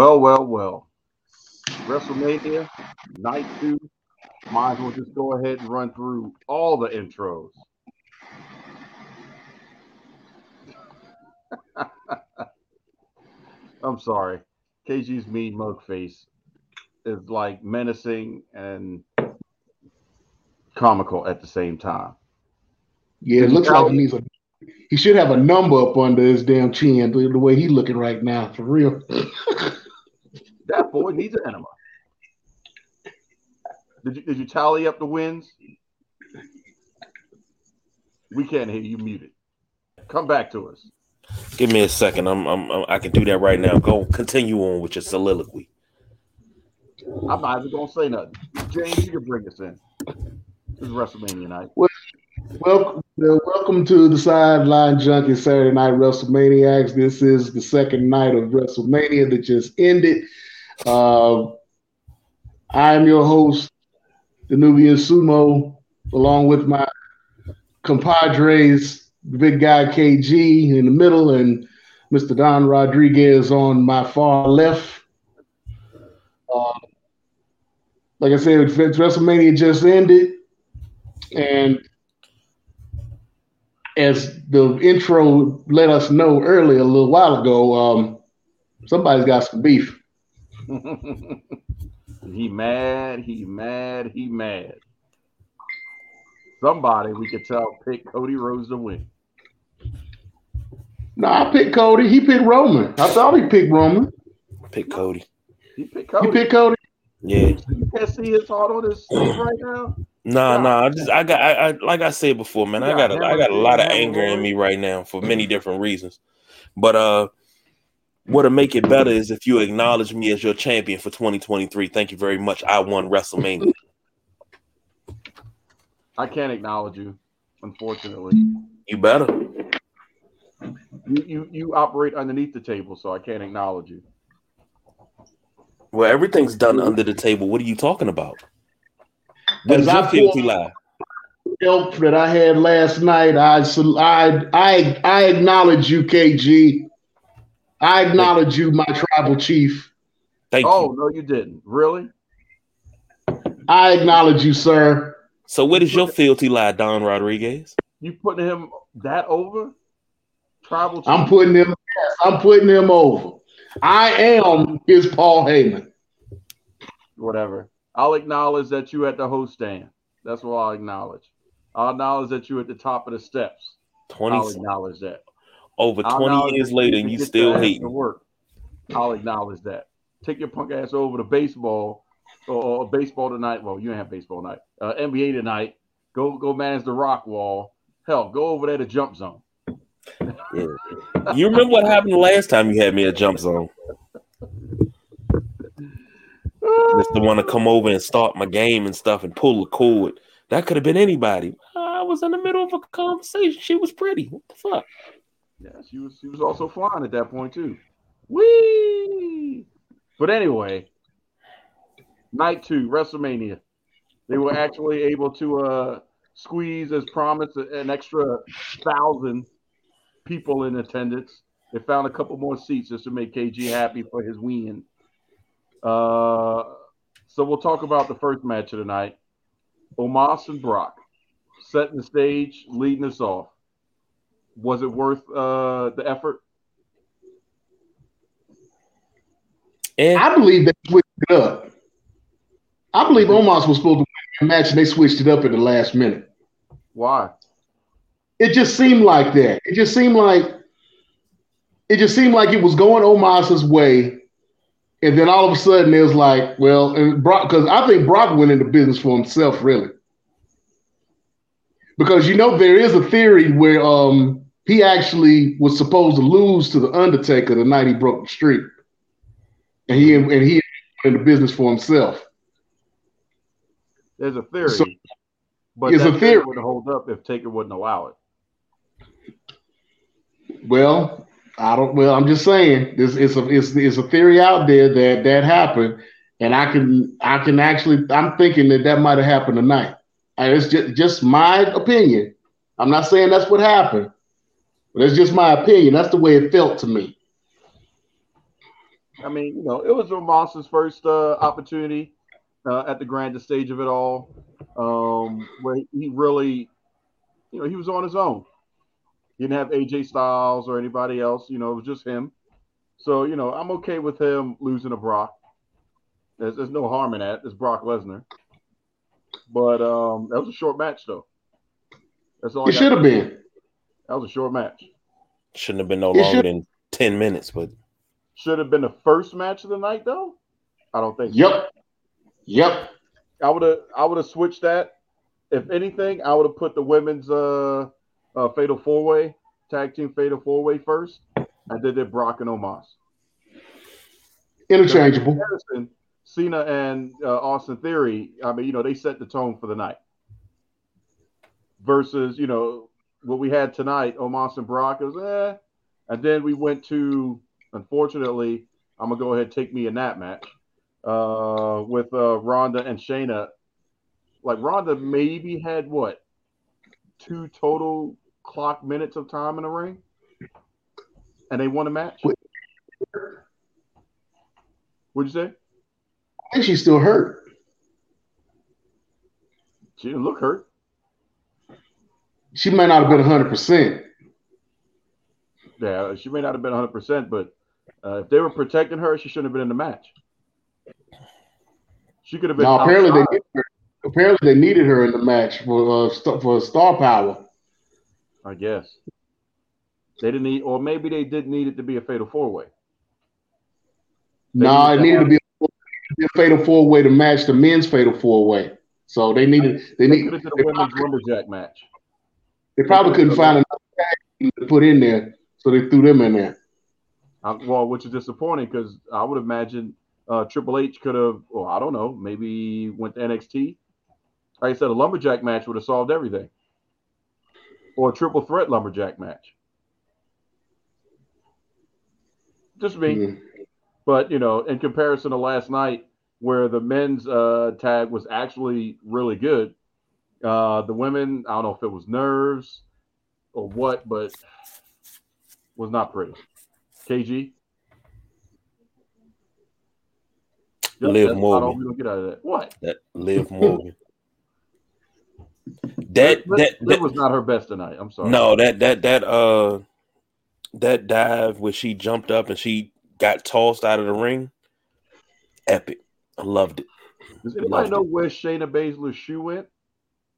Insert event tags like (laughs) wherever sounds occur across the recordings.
Well, well, well. WrestleMania night two. Might as well just go ahead and run through all the intros. (laughs) I'm sorry. KG's mean mug face is like menacing and comical at the same time. Yeah, it looks like he needs a. He should have a number up under his damn chin. The, the way he's looking right now, for real. (laughs) that boy needs an enema. Did you did you tally up the wins? We can't hear you muted. Come back to us. Give me a second. I'm, I'm, I'm I can do that right now. Go continue on with your soliloquy. I'm not even gonna say nothing. James, you can bring us in. This is WrestleMania night. Well, welcome, uh, welcome to the Sideline Junkie Saturday Night WrestleManiacs. This is the second night of WrestleMania that just ended. Uh, I am your host, the Nubian Sumo, along with my compadres, big guy KG in the middle, and Mr. Don Rodriguez on my far left. Uh, like I said, WrestleMania just ended, and as the intro let us know earlier a little while ago, um, somebody's got some beef. (laughs) he mad, he mad, he mad. Somebody we could tell pick Cody Rhodes to win. No, I picked Cody. He picked Roman. I thought he picked Roman. Pick Cody. He picked Cody. He picked Cody. Yeah. You can't see his heart on his sleeve right now. Nah, nah. I just I got I, I like I said before, man. I got a, I got a lot of anger in me right now for many different reasons. But uh what'll make it better is if you acknowledge me as your champion for 2023. Thank you very much. I won WrestleMania. I can't acknowledge you, unfortunately. You better. You, you you operate underneath the table, so I can't acknowledge you. Well, everything's done under the table. What are you talking about? What is your filthy lie? Help that I had last night. I I I I acknowledge you, KG. I acknowledge you, my tribal chief. Thank you. oh, you. no, you didn't. Really? I acknowledge you, sir. So what is your fealty lie, Don Rodriguez? You putting him that over? Tribal chief? I'm putting him. Yes, I'm putting him over. I am his Paul Heyman. Whatever. I'll acknowledge that you at the host stand. That's what I'll acknowledge. I'll acknowledge that you at the top of the steps. 20 I'll acknowledge that. Over I'll 20 years later and you still your ass hating. to work. I'll acknowledge that. Take your punk ass over to baseball or, baseball tonight. Well, you ain't have baseball night. Uh, NBA tonight. Go go manage the rock wall. Hell, go over there to jump zone. Yeah. You remember what happened the last time you had me at Jump Zone? Just to want to come over and start my game and stuff and pull the cord. That could have been anybody. I was in the middle of a conversation. She was pretty. What the fuck? Yeah, she was she was also flying at that point too. Whee! But anyway, night two, WrestleMania. They were actually able to uh squeeze as promised an extra thousand people in attendance. They found a couple more seats just to make KG happy for his win. Uh so we'll talk about the first match of the night. Omos and Brock setting the stage, leading us off was it worth uh, the effort? And I believe they switched it up. I believe Omos was supposed to win the match, and they switched it up at the last minute. Why? It just seemed like that. It just seemed like it just seemed like it was going Omos's way, and then all of a sudden it was like, well, and Brock because I think Brock went into business for himself, really. Because you know there is a theory where um he actually was supposed to lose to the Undertaker the night he broke the streak, and he and he in the business for himself. There's a theory, So- but It's a theory. wouldn't hold up if Taker wouldn't allow it. Well, I don't. Well, I'm just saying this is a it's, it's a theory out there that that happened, and I can I can actually I'm thinking that that might have happened tonight. And it's just just my opinion. I'm not saying that's what happened, but it's just my opinion. That's the way it felt to me. I mean, you know, it was Omos's first uh, opportunity uh, at the grandest stage of it all, um, where he really, you know, he was on his own. He didn't have AJ Styles or anybody else. You know, it was just him. So, you know, I'm okay with him losing to Brock. There's, there's no harm in that. It's Brock Lesnar. But um, that was a short match, though. That's all. It should have been. That was a short match. Shouldn't have been no longer than ten minutes, but should have been the first match of the night, though. I don't think. Yep. So. Yep. I would have. I would have switched that. If anything, I would have put the women's uh, uh fatal four way tag team fatal four way first, and then did Brock and Omos. Interchangeable. Cena and uh, Austin Theory. I mean, you know, they set the tone for the night. Versus, you know, what we had tonight, Omos and Brock was eh, and then we went to Unfortunately, I'm gonna go ahead and take me in that match uh, with uh, Ronda and Shayna. Like Ronda maybe had what two total clock minutes of time in the ring, and they won a match. What'd you say? I think she's still hurt. She didn't look hurt. She may not have been 100%. Yeah, she may not have been 100%, but uh, if they were protecting her, she shouldn't have been in the match. She could have been. No, apparently they needed her. apparently they needed her in the match for uh, for star power. I guess they didn't need, or maybe they did need it to be a fatal four way. No, nah, it needed to be a, fatal four way to match the men's fatal four way. So they needed they, they needed a women's lumberjack match. They probably couldn't find enough tag to put in there, so they threw them in there. Uh, well, which is disappointing because I would imagine uh, Triple H could have, well, I don't know, maybe went to NXT. Like I said, a lumberjack match would have solved everything, or a triple threat lumberjack match. Just me, mm-hmm. but you know, in comparison to last night, where the men's uh, tag was actually really good, uh, the women, I don't know if it was nerves or what, but was not pretty. KG. Liv Morgan. We don't get out of that. What? That Liv Morgan. (laughs) that, that, that that was not her best tonight. I'm sorry. No, that that that uh that dive where she jumped up and she got tossed out of the ring. Epic. I loved it. Does anybody loved know it. where Shayna Baszler's shoe went?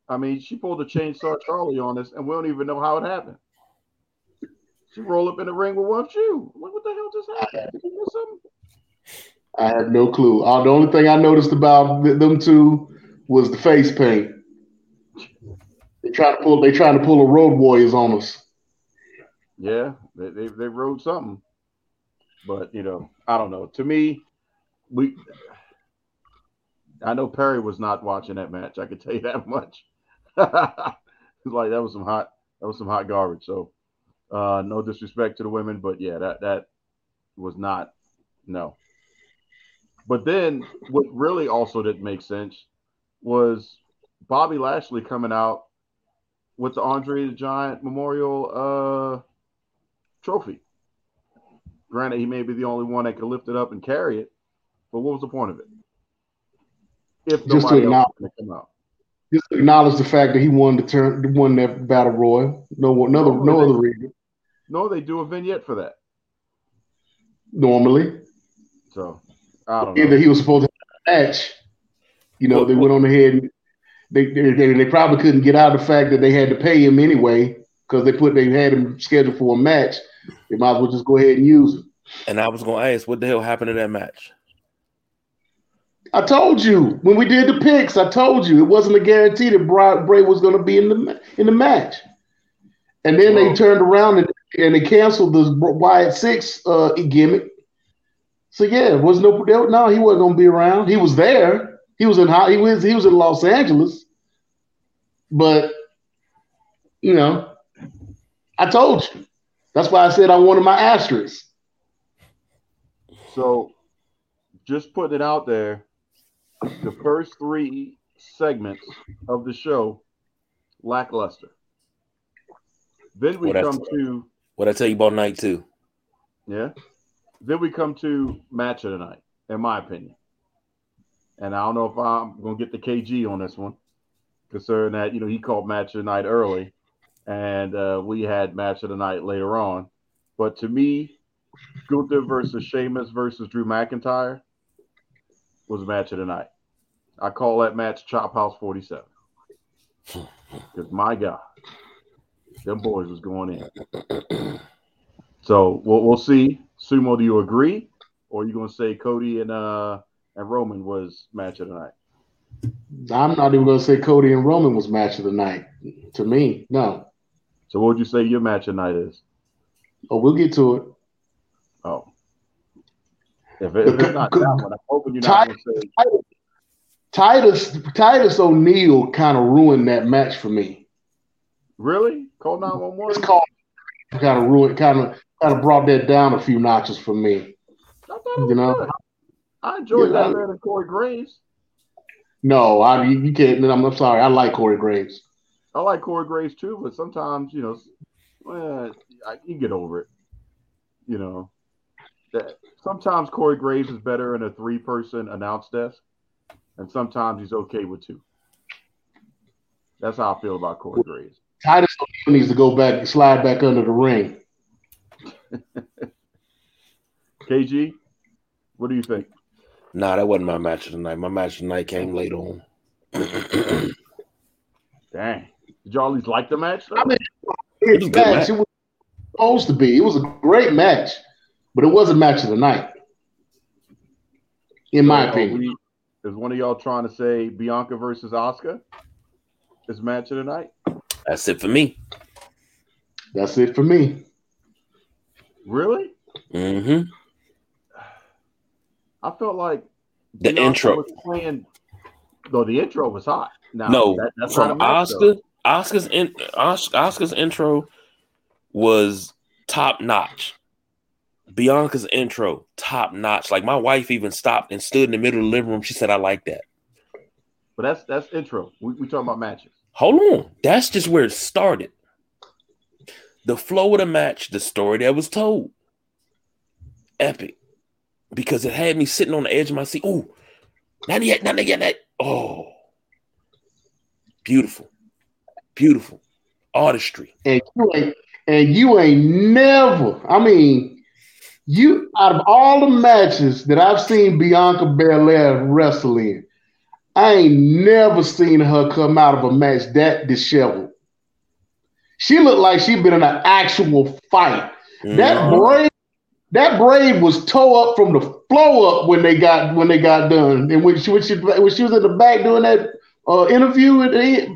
I mean, she pulled a chainsaw Charlie on us, and we don't even know how it happened. She rolled up in the ring with one shoe. What, what the hell just happened? Did you miss something? I have no clue. Uh, the only thing I noticed about them two was the face paint. They try to pull. They trying to pull a Road Warriors on us. Yeah, they, they they rode something, but you know, I don't know. To me, we. I know Perry was not watching that match. I can tell you that (laughs) much. (laughs) like that was some hot. That was some hot garbage. So uh, no disrespect to the women, but yeah, that that was not no. But then what really also didn't make sense was Bobby Lashley coming out with the Andre the Giant Memorial uh, trophy. Granted, he may be the only one that could lift it up and carry it, but what was the point of it? If just to acknowledge, come out. Just acknowledge the fact that he won the turn, won that battle royal. No, another, no other reason. No, they do a vignette for that. Normally. So I don't know. Either he was supposed to have a match. You know, they went on ahead and they, they, they probably couldn't get out of the fact that they had to pay him anyway because they put they had him scheduled for a match. They might as well just go ahead and use him. And I was gonna ask, what the hell happened to that match? I told you when we did the picks. I told you it wasn't a guarantee that Bray was going to be in the in the match. And then they turned around and and they canceled the Wyatt Six uh, gimmick. So yeah, was no no he wasn't gonna be around. He was there. He was in he was he was in Los Angeles, but you know, I told you. That's why I said I wanted my asterisk. So, just putting it out there, the first three segments of the show lackluster. Then we come to what I tell you about night two? Yeah. then we come to match of the night, in my opinion. And I don't know if I'm gonna get the KG on this one, considering that you know he called match of the night early, and uh, we had match of the night later on. But to me, Gunther versus Sheamus versus Drew McIntyre was match of the night. I call that match Chop House 47. (laughs) Because my God, them boys was going in. So we'll, we'll see. Sumo, do you agree? Or are you going to say Cody and uh and Roman was match of the night? I'm not even going to say Cody and Roman was match of the night. To me, no. So what would you say your match of the night is? Oh, we'll get to it. Oh. If, it, if it's not that one, I'm hoping you're not going to say. Titus Titus O'Neil kind of ruined that match for me. Really? Call 911? It's called kind of ruined, kind of kind of brought that down a few notches for me. You know, good. I enjoyed that better than Corey Graves. no, I you, you can't. I'm, I'm sorry. I like Corey Graves. I like Corey Graves too, but sometimes, you know, well, I, you get over it. You know, that sometimes Corey Graves is better in a three person announce desk, and sometimes he's okay with two. That's how I feel about Corey Graves. Titus needs to go back, slide back under the ring. (laughs) KG, what do you think? Nah, that wasn't my match of the night. My match of the night came later on. (clears throat) Dang. Did y'all at least like the match? Though? I mean, It was a good match. It was supposed to be. It was a great match, but it wasn't match of the night, in my Are opinion. We- is one of y'all trying to say Bianca versus Asuka is match of the night? That's it for me. That's it for me. Really? Mm hmm I felt like The Bianca intro. was playing. Though the intro was hot. Now, No, that- that's from not though. Asuka, Asuka's in Asuka's intro was top notch. Bianca's intro, top notch. Like my wife even stopped and stood in the middle of the living room. She said, "I like that." But that's that's intro. We we talking about matches. Hold on, that's just where it started. The flow of the match, the story that was told, epic, because it had me sitting on the edge of my seat. Oh, not yet, not yet, not. Oh, beautiful, beautiful artistry. and you ain't and you ain't never. I mean, you out of all the matches that I've seen Bianca Belair wrestle in, I ain't never seen her come out of a match that disheveled. She looked like she'd been in an actual fight. That Mhm. braid, that braid was toe up from the flow up when they got when they got done, and when she when she when she was in the back doing that uh, interview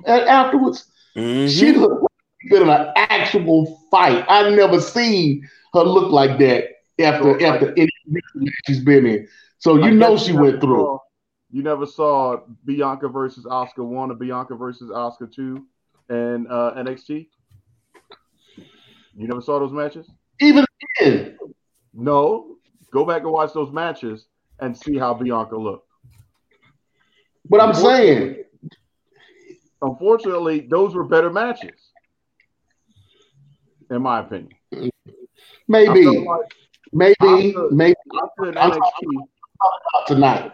afterwards. Mhm. She looked like she'd been in an actual fight. I've never seen her look like that after after any she's been in. So you know she never went through. saw- you never saw Bianca versus Asuka one or Bianca versus Asuka two and uh, NXT. You never saw those matches? Even then, No. Go back and watch those matches and see how Bianca looked. but I'm saying Unfortunately, those were better matches, in my opinion. I felt maybe, like maybe, maybe I'm NXT, tonight.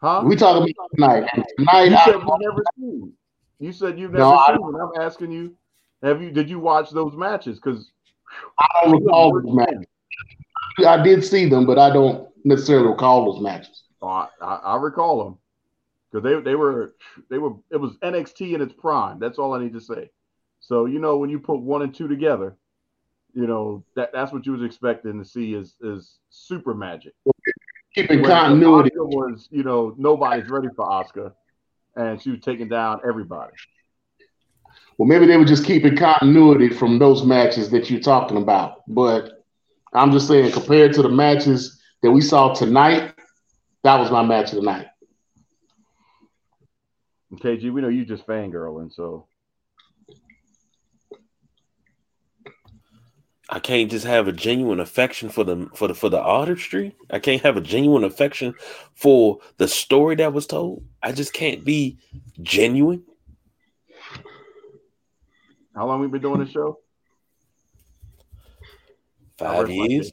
huh? We talking about tonight. Tonight, You I, said you've never seen. You said you've never No, seen. And I'm asking you, have you? Did you watch those matches? Because I don't recall those matches. I did see them, but I don't necessarily recall those matches. Oh, I, I, I recall them because they they were they were it was NXT in its prime. That's all I need to say. So you know when you put one and two together, you know that that's what you was expecting to see is is super magic. Keeping continuity. Asuka was you know nobody's ready for Asuka, and she was taking down everybody. Well, maybe they were just keeping continuity from those matches that you're talking about. But I'm just saying, compared to the matches that we saw tonight, that was my match of the night. KG, we know you just fangirling, so I can't just have a genuine affection for the for the for the artistry. I can't have a genuine affection for the story that was told. I just can't be genuine. how long we been doing this show? Five years.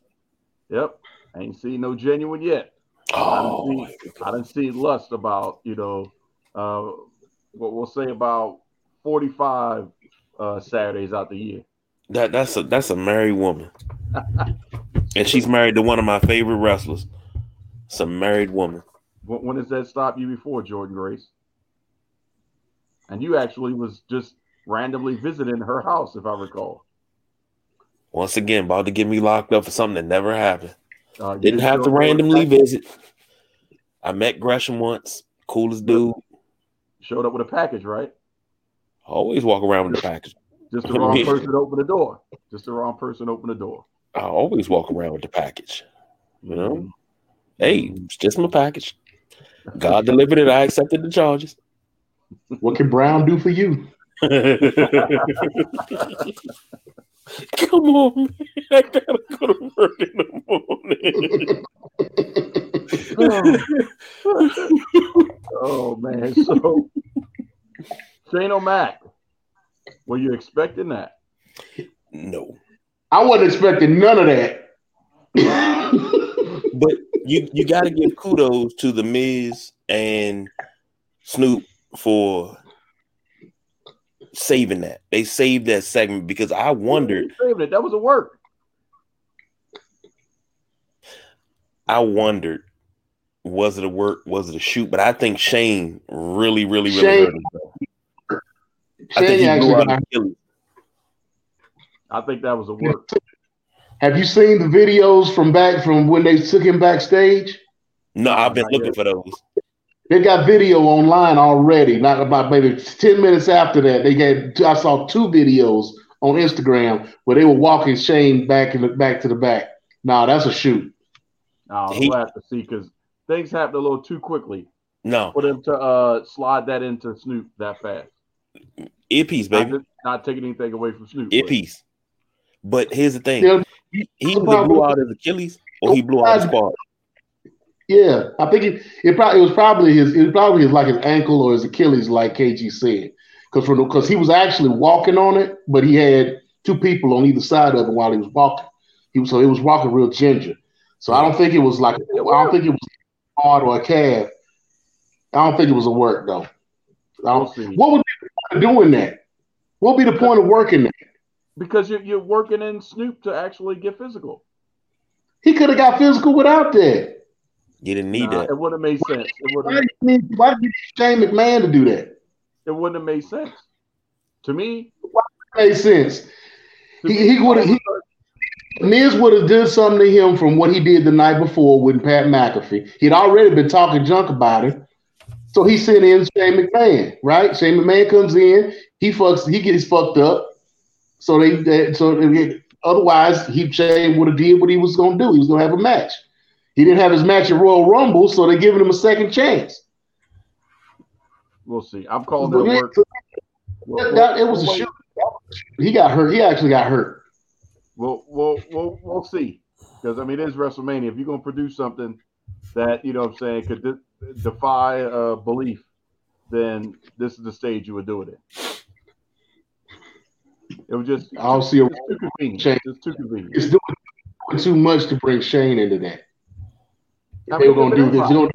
Yep. I ain't seen no genuine yet. Oh, I didn't see, I didn't see lust about you know uh, what we'll say about forty five uh, Saturdays out the year. That that's a that's a married woman, and she's married to one of my favorite wrestlers. It's a married woman. When, does that stop you before Jordynne Grace? And you actually was just randomly visiting her house, if I recall. Once again, about to get me locked up for something that never happened. Uh, Didn't have to up with a randomly visit. I met Gresham once, coolest dude. Showed up with a package, right? Always walk around with a package. Just the wrong (laughs) person opened the door. Just the wrong person opened the door. I always walk around with the package. You know, mm-hmm. hey, it's just my package. God delivered it. I accepted the charges. What can Brown do for you? (laughs) Come on, man. I gotta go to work in the morning. (laughs) Oh man, so Shane O'Mac, were you expecting that? no, I wasn't expecting none of that. (laughs) but you you got to give kudos to the Miz and Snoop for saving that. They saved that segment because I wondered, it. That was a work. I wondered, was it a work, was it a shoot? But I think Shane really, really, really Shane- hurt himself. I think Shane he actually blew out got, his Achilles. I think that was a work. Have you seen the videos from back from when they took him backstage? No, I've been Not looking yet. for those. They got video online already. Not about maybe ten minutes after that. They got. I saw two videos on Instagram where they were walking Shane back in the back to the back. Nah, that's a shoot. Now, He- we'll have to see because things happened a little too quickly No, for them to uh, slide that into Snoop that fast. Earpiece, Not, baby, not taking anything away from Snoop. but- earpiece. But here's the thing: Yeah, he, he either blew out his Achilles or he blew out his quad. yeah. I think it, it probably it was probably his it was probably his like his ankle or his Achilles, like KG said, because from because he was actually walking on it, but he had two people on either side of him while he was walking. He was so it was walking real ginger. So I don't think it was like I don't think it was hard or a calf. I don't think it was a work though. I don't, what would be the point of doing that? What would be the point of working that? Because you're, you're working in Snoop to actually get physical. He could have got physical without that. You didn't need Nah, that. It wouldn't have made sense. It Why wouldn't. do you need, why do you Shane McMahon to do that? It wouldn't have made sense. To me, Makes sense. to He- me, he would've- he- Miz would have done something to him from what he did the night before with Pat McAfee. He'd already been talking junk about him. So he sent in Shane McMahon, right? Shane McMahon comes in, he fucks, he gets fucked up. So they, they so they, otherwise he Shane would have did what he was gonna do. He was gonna have a match. He didn't have his match at Royal Rumble, so they're giving him a second chance. we'll see. I'm calling Yeah, work. We'll, that- it was a shoot. He got hurt. He actually got hurt. we'll, we'll, we'll, we'll see. Because, I mean, it is WrestleMania. If you're going to produce something that, you know what I'm saying, could de- defy uh, belief, then this is the stage you would do it in. It was just I don't see a it's too convenient. Shane. It's too convenient. it's doing too much to bring Shane into that. I If they were gonna do this, if they don't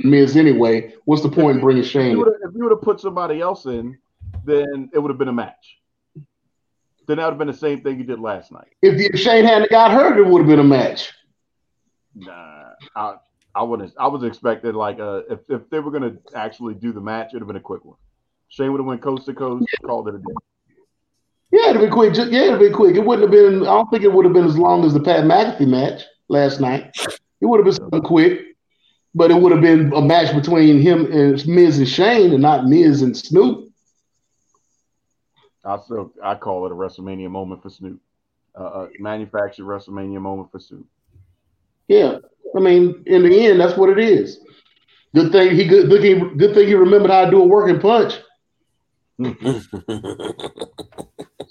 do Miz anyway. What's the point in bringing Shane? you if you would have put somebody else in, then it would have been a match. Then that would have been the same thing you did last night. If, if Shane hadn't got hurt, it would have been a match. Nah, I I wouldn't. I was expecting like uh if, if they were gonna actually do the match, it'd have been a quick one. Shane would have went coast to coast, called it a day. Yeah, it'd been quick. Just, yeah, it'd been quick. It wouldn't have been. I don't think it would have been as long as the Pat McAfee match last night. It would have been something quick, but it would have been a match between him and Miz and Shane, and not Miz and Snoop. I still I call it a WrestleMania moment for Snoop. Uh, a manufactured WrestleMania moment for Snoop. Yeah, I mean, in the end, that's what it is. Good thing he good. Good thing, good thing he remembered how to do a working punch. (laughs)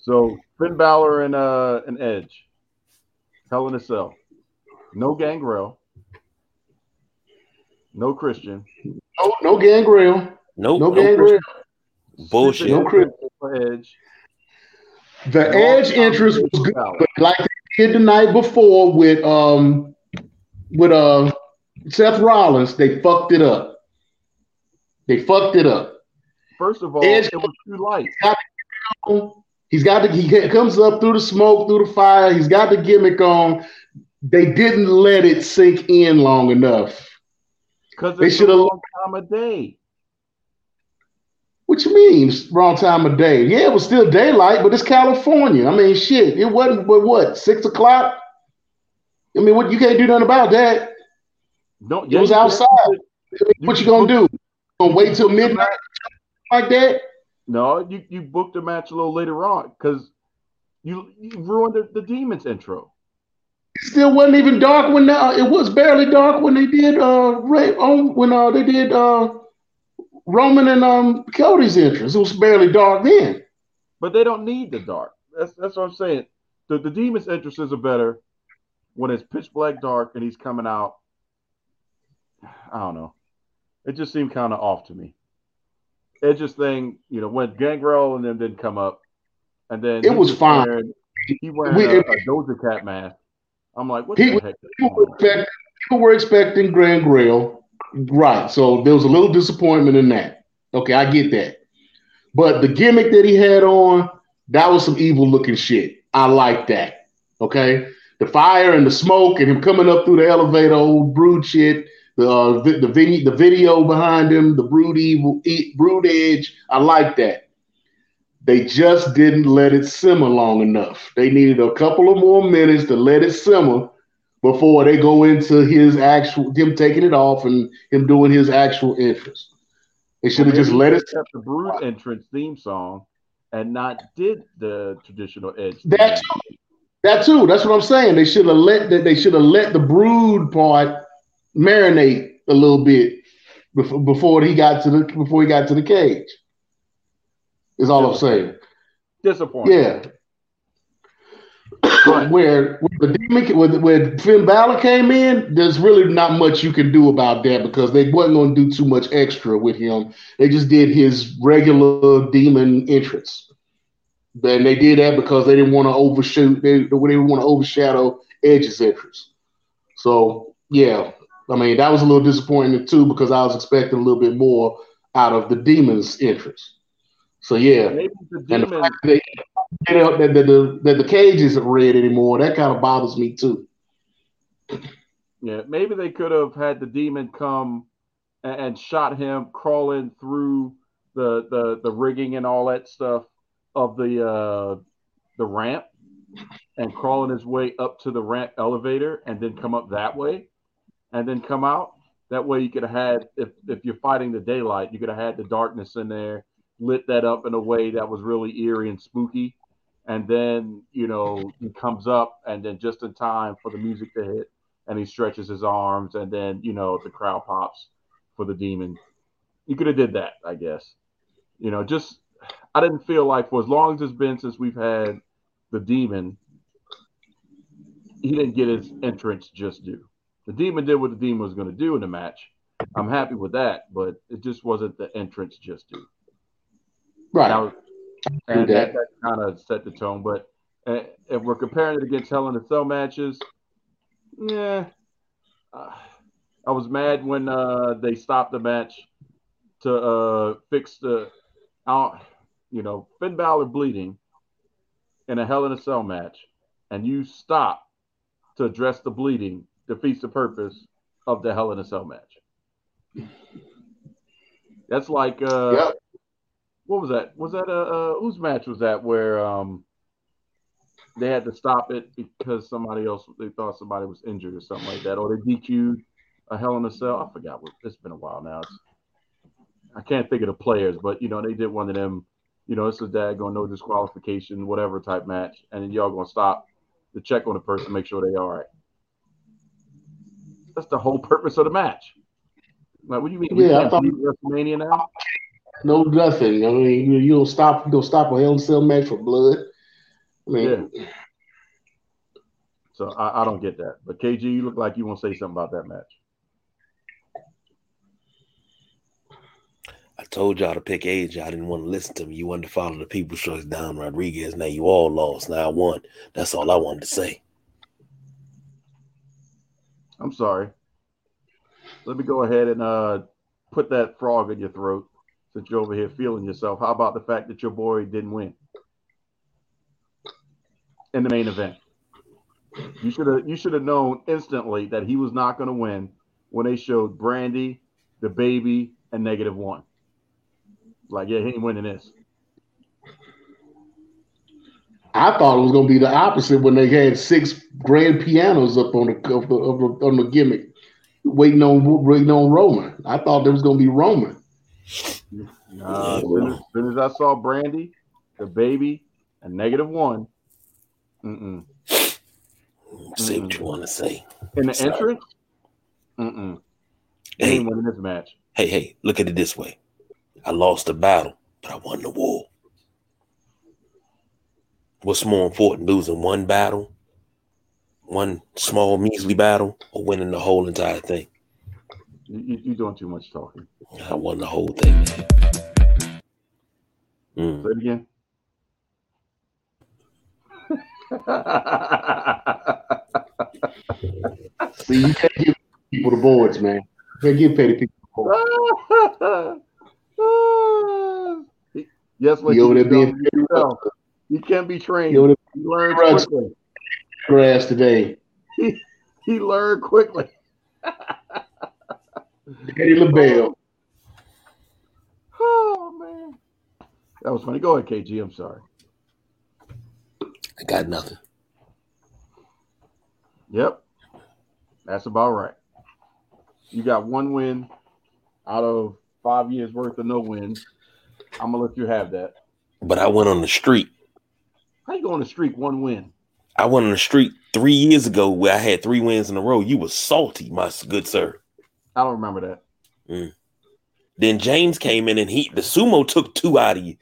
So Finn Balor and uh and Edge, Hell in a Cell, no Gangrel, no Christian, No, no gangrel. nope. No no gangrel. Bullshit. No Chris- for Edge. The No Edge Finn interest was good, but like they did the night before with um with uh Seth Rollins, they fucked it up. They fucked it up. First of all, Edge, it was too light. He's got the he comes up through the smoke, through the fire. He's got the gimmick on. They didn't let it sink in long enough. Because they should have long time of day. What you mean, wrong time of day? Yeah, it was still daylight, but it's California. I mean, shit, it wasn't. But what? Six o'clock? I mean, what? You can't do nothing about that. No, yeah, it was outside. You what you gonna do? Gonna wait till midnight like that? No, you you booked a match a little later on because you you ruined the, the demons intro. It still wasn't even dark when uh, it was barely dark when they did uh Ray, on when uh they did uh Roman and um Cody's entrance. It was barely dark then. But they don't need the dark. That's that's what I'm saying. The the demons entrances are better when it's pitch black dark and he's coming out. I don't know. It just seemed kind of off to me. It just thing, you know, when Gangrel and them didn't come up, and then it was fine. Wearing, he wearing we, a, a Doja Cat mask. I'm like, what the heck? People were, expect, people were expecting Gangrel, right? So there was a little disappointment in that. Okay, I get that. But the gimmick that he had on, that was some evil looking shit. I like that. Okay, the fire and the smoke and him coming up through the elevator, old brood shit the uh, the video the video behind him, the brood evil brood edge. I like that. They just didn't let it simmer long enough. They needed a couple of more minutes to let it simmer before they go into his actual him taking it off and him doing his actual entrance. They should have well, just let it kept the brood entrance theme song and not did the traditional edge. That. That too. That's what I'm saying. They should have let that. They should have let the brood part marinate a little bit before he got to the before he got to the cage. Is all I'm saying. Disappointing. Yeah. (coughs) where, where the demon where, where Finn Balor came in, there's really not much you can do about that because they wasn't going to do too much extra with him. They just did his regular demon entrance. And they did that because they didn't want to overshoot. They, they didn't want to overshadow Edge's entrance. So yeah, I mean, that was a little disappointing too because I was expecting a little bit more out of the demons' interest. So yeah, maybe the. And the fact that, they, that, the, the, that the cage isn't red anymore, that kind of bothers me too. Yeah, maybe they could have had the demon come and, and shot him crawling through the, the the rigging and all that stuff of the uh, the ramp and crawling his way up to the ramp elevator and then come up that way and then come out. That way you could have had if if you're fighting the daylight, you could have had the darkness in there, lit that up in a way that was really eerie and spooky. And then, you know, he comes up and then just in time for the music to hit and he stretches his arms and then, you know, the crowd pops for the demon. You could have did that, I guess. You know, just I didn't feel like for as long as it's been since we've had the demon, he didn't get his entrance just due. The demon did what the demon was going to do in the match. I'm happy with that, but it just wasn't the entrance just due. Right. Was, and that, that kind of set the tone. But uh, if we're comparing it against Hell in a Cell matches, yeah, uh, I was mad when uh, they stopped the match to uh, fix the, out, you know, Finn Balor bleeding in a Hell in a Cell match, and you stop to address the bleeding defeats the purpose of the Hell in a Cell match. That's like uh yep. what was that? Was that a uh, uh, whose match was that where um they had to stop it because somebody else they thought somebody was injured or something like that, or they DQ'd a Hell in a Cell. I forgot what it's been a while now. It's, I can't think of the players, but you know they did one of them. You know, it's a dad going no disqualification, whatever type match, and then y'all gonna stop to check on the person, make sure they all right. That's the whole purpose of the match. Like, what do you mean? Yeah, I thought WrestleMania now. No, nothing. I mean, you, you don't stop. You don't stop a Hell in Cell match for blood. I mean, yeah. So I, I don't get that. But KG, you look like you want to say something about that match. I told y'all to pick age. I didn't want to listen to me. You wanted to follow the people choice down Rodriguez. Now you all lost. Now I won. That's all I wanted to say. I'm sorry. Let me go ahead and uh, put that frog in your throat since you're over here feeling yourself. How about the fact that your boy didn't win in the main event? You should have you should have known instantly that he was not going to win when they showed Brandi, the baby, and negative one. Like, yeah, he ain't winning this. I thought it was going to be the opposite when they had six grand pianos up on the, of the, of the on the gimmick, waiting on waiting on Roman. I thought there was going to be Roman. Uh, as, soon as, as soon as I saw Brandi, the baby, a negative one, mm-mm. say what you want to say. In the Sorry. entrance, mm-mm. He hey, ain't winning this match. Hey, hey, look at it this way. I lost the battle, but I won the war. What's more important, losing one battle, one small measly battle, or winning the whole entire thing? You, are doing too much talking. I won the whole thing. Mm. Say it again. (laughs) See, you can't give people the boards, man. You can't give petty people the boards. (laughs) Ah. yes, what you over being yourself. You can't be trained. You learn quickly. Grass today. He, he learned quickly. Eddie LaBelle. Oh man, that was funny. Go ahead, KG. I'm sorry. I got nothing. Yep, that's about right. You got one win out of five years worth of no wins. I'm gonna let you have that. But I went on the street. How you go on the streak one win? I went on the street three years ago where I had three wins in a row. You were salty, my good sir. I don't remember that. Mm. Then James came in and he the sumo took two out of you.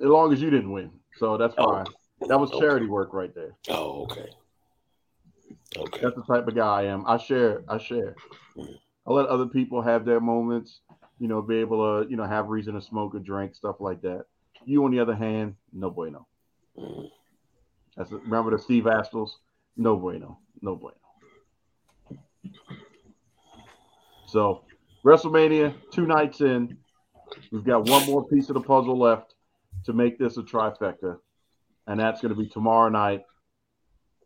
As long as you didn't win, so that's oh, fine. That was charity okay. work right there. Oh, okay. Okay. That's the type of guy I am. I share. I share. Mm. I let other people have their moments. You know, be able to you know have reason to smoke or drink stuff like that. You, on the other hand, no bueno. That's remember the Steve Astles? No bueno. No bueno. So, WrestleMania, two nights in, we've got one more piece of the puzzle left to make this a trifecta, and that's going to be tomorrow night,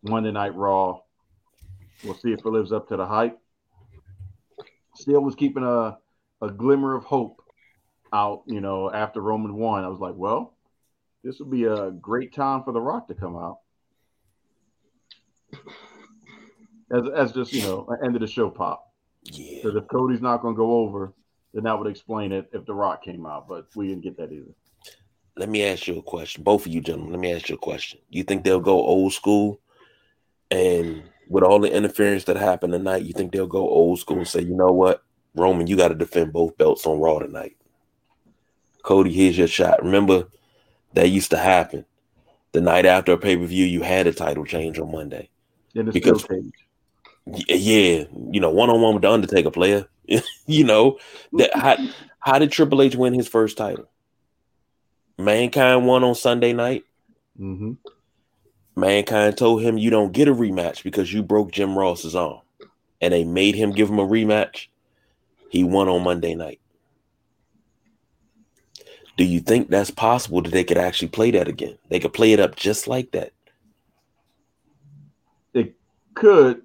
Monday Night Raw. We'll see if it lives up to the hype. Still was keeping a, a glimmer of hope out, you know, after Roman won. I was like, well, this would be a great time for The Rock to come out. As, as just, you know, end of the show pop. Yeah. Because if Cody's not going to go over, then that would explain it if The Rock came out, but we didn't get that either. Let me ask you a question. Both of you gentlemen, let me ask you a question. You think they'll go old school and with all the interference that happened tonight, you think they'll go old school and say, you know what, Roman, you got to defend both belts on Raw tonight. Cody, here's your shot. Remember that used to happen. The night after a pay per view, you had a title change on Monday. Yeah, because yeah, you know, one on one with the Undertaker player. (laughs) you know that how how did Triple H win his first title? Mankind won on Sunday night. Mm-hmm. Mankind told him you don't get a rematch because you broke Jim Ross's arm, and they made him give him a rematch. He won on Monday night. Do you think that's possible that they could actually play that again? They could play it up just like that. It could,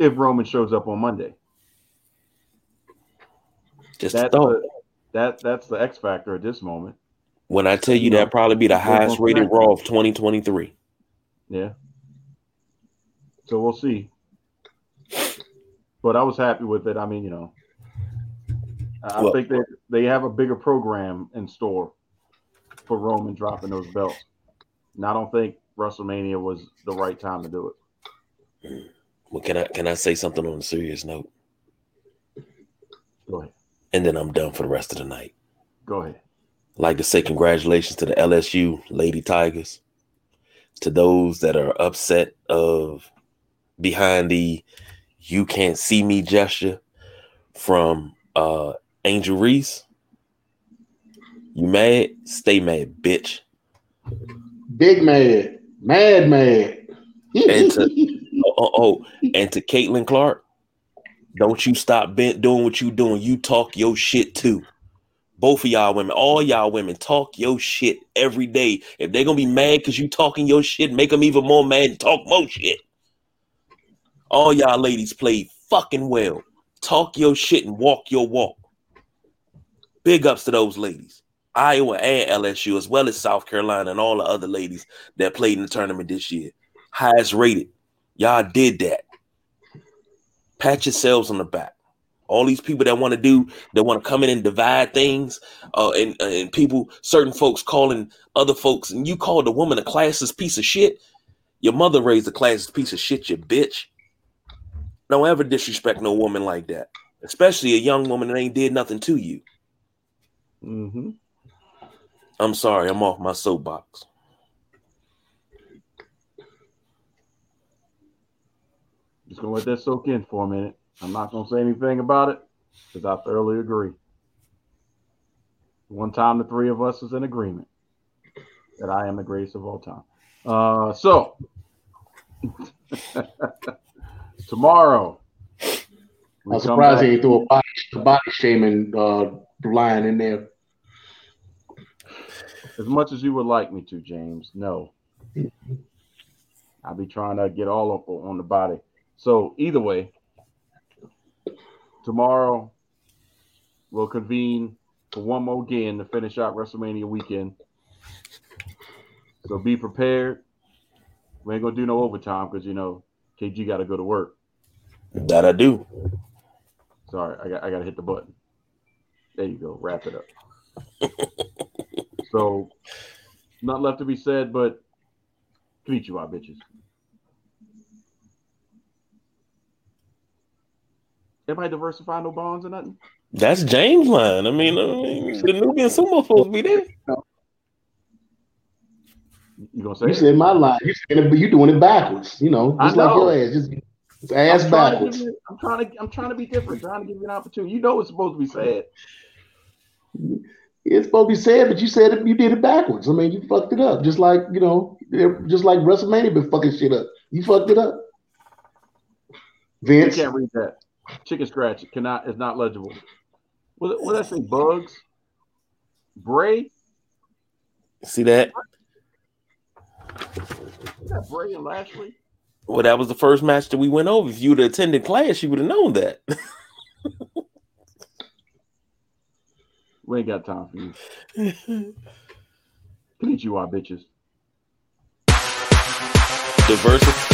if Roman shows up on Monday. Just that's the, that that's the X factor at this moment. When I tell you, you that probably be the highest rated Raw of 2023. Yeah. So we'll see. But I was happy with it. I mean, you know, I well, think that they have a bigger program in store for Roman dropping those belts. And I don't think WrestleMania was the right time to do it. Well, can I can I say something on a serious note? Go ahead. And then I'm done for the rest of the night. Go ahead. I'd like to say congratulations to the LSU Lady Tigers. To those that are upset of behind the "you can't see me" gesture from uh, Angel Reese. You mad? Stay mad, bitch. Big mad. Mad mad. and to, (laughs) oh, oh, and to Caitlin Clark, don't you stop bent doing what you doing. You talk your shit too. Both of y'all women, all y'all women, talk your shit every day. If they're gonna be mad because you talking your shit, make them even more mad and talk more shit. All y'all ladies played fucking well. Talk your shit and walk your walk. Big ups to those ladies. Iowa and LSU, as well as South Carolina and all the other ladies that played in the tournament this year. Highest rated. Y'all did that. Pat yourselves on the back. All these people that want to do, that want to come in and divide things, uh, and, and people, certain folks calling other folks, and you called the woman a classist piece of shit. Your mother raised a classist piece of shit, you bitch. Don't ever disrespect no woman like that, especially a young woman that ain't did nothing to you. Mm-hmm. I'm sorry, I'm off my soapbox. Just gonna let that soak in for a minute. I'm not gonna say anything about it because I thoroughly agree. One time, the three of us is in agreement that I am the greatest of all time. Uh, so (laughs) tomorrow, I'm surprised he threw a body, a body shaming uh, line in there. As much as you would like me to, James, no. I'll be trying to get all up on the body. So either way, tomorrow we'll convene for one more game to finish out WrestleMania weekend. So be prepared. We ain't gonna do no overtime because you know KG got to go to work. That I do. Sorry, I got I got to hit the button. There you go. Wrap it up. (laughs) so, not left to be said, but meet you, our bitches. Everybody diversify no bonds or nothing. That's James' line. I mean, I mean the Nubian sumo supposed to be there. You gonna say? You said my line. You said it, but you doing it backwards. You know, just like your ass, just, just ass I'm backwards. You, I'm trying to. I'm trying to be different. Trying to give you an opportunity. You know, it's supposed to be sad. It's supposed to be said, but you said it, you did it backwards. I mean, you fucked it up, just like you know, just like WrestleMania been fucking shit up. You fucked it up. Vince, you can't read that. Chicken scratch It cannot is not legible. What what did I say? Bugs. Bray. See that? That Bray and Lashley? Well, that was the first match that we went over. If you'd attended class, you would have known that. (laughs) we ain't got time for you. Please, you are bitches. Diversity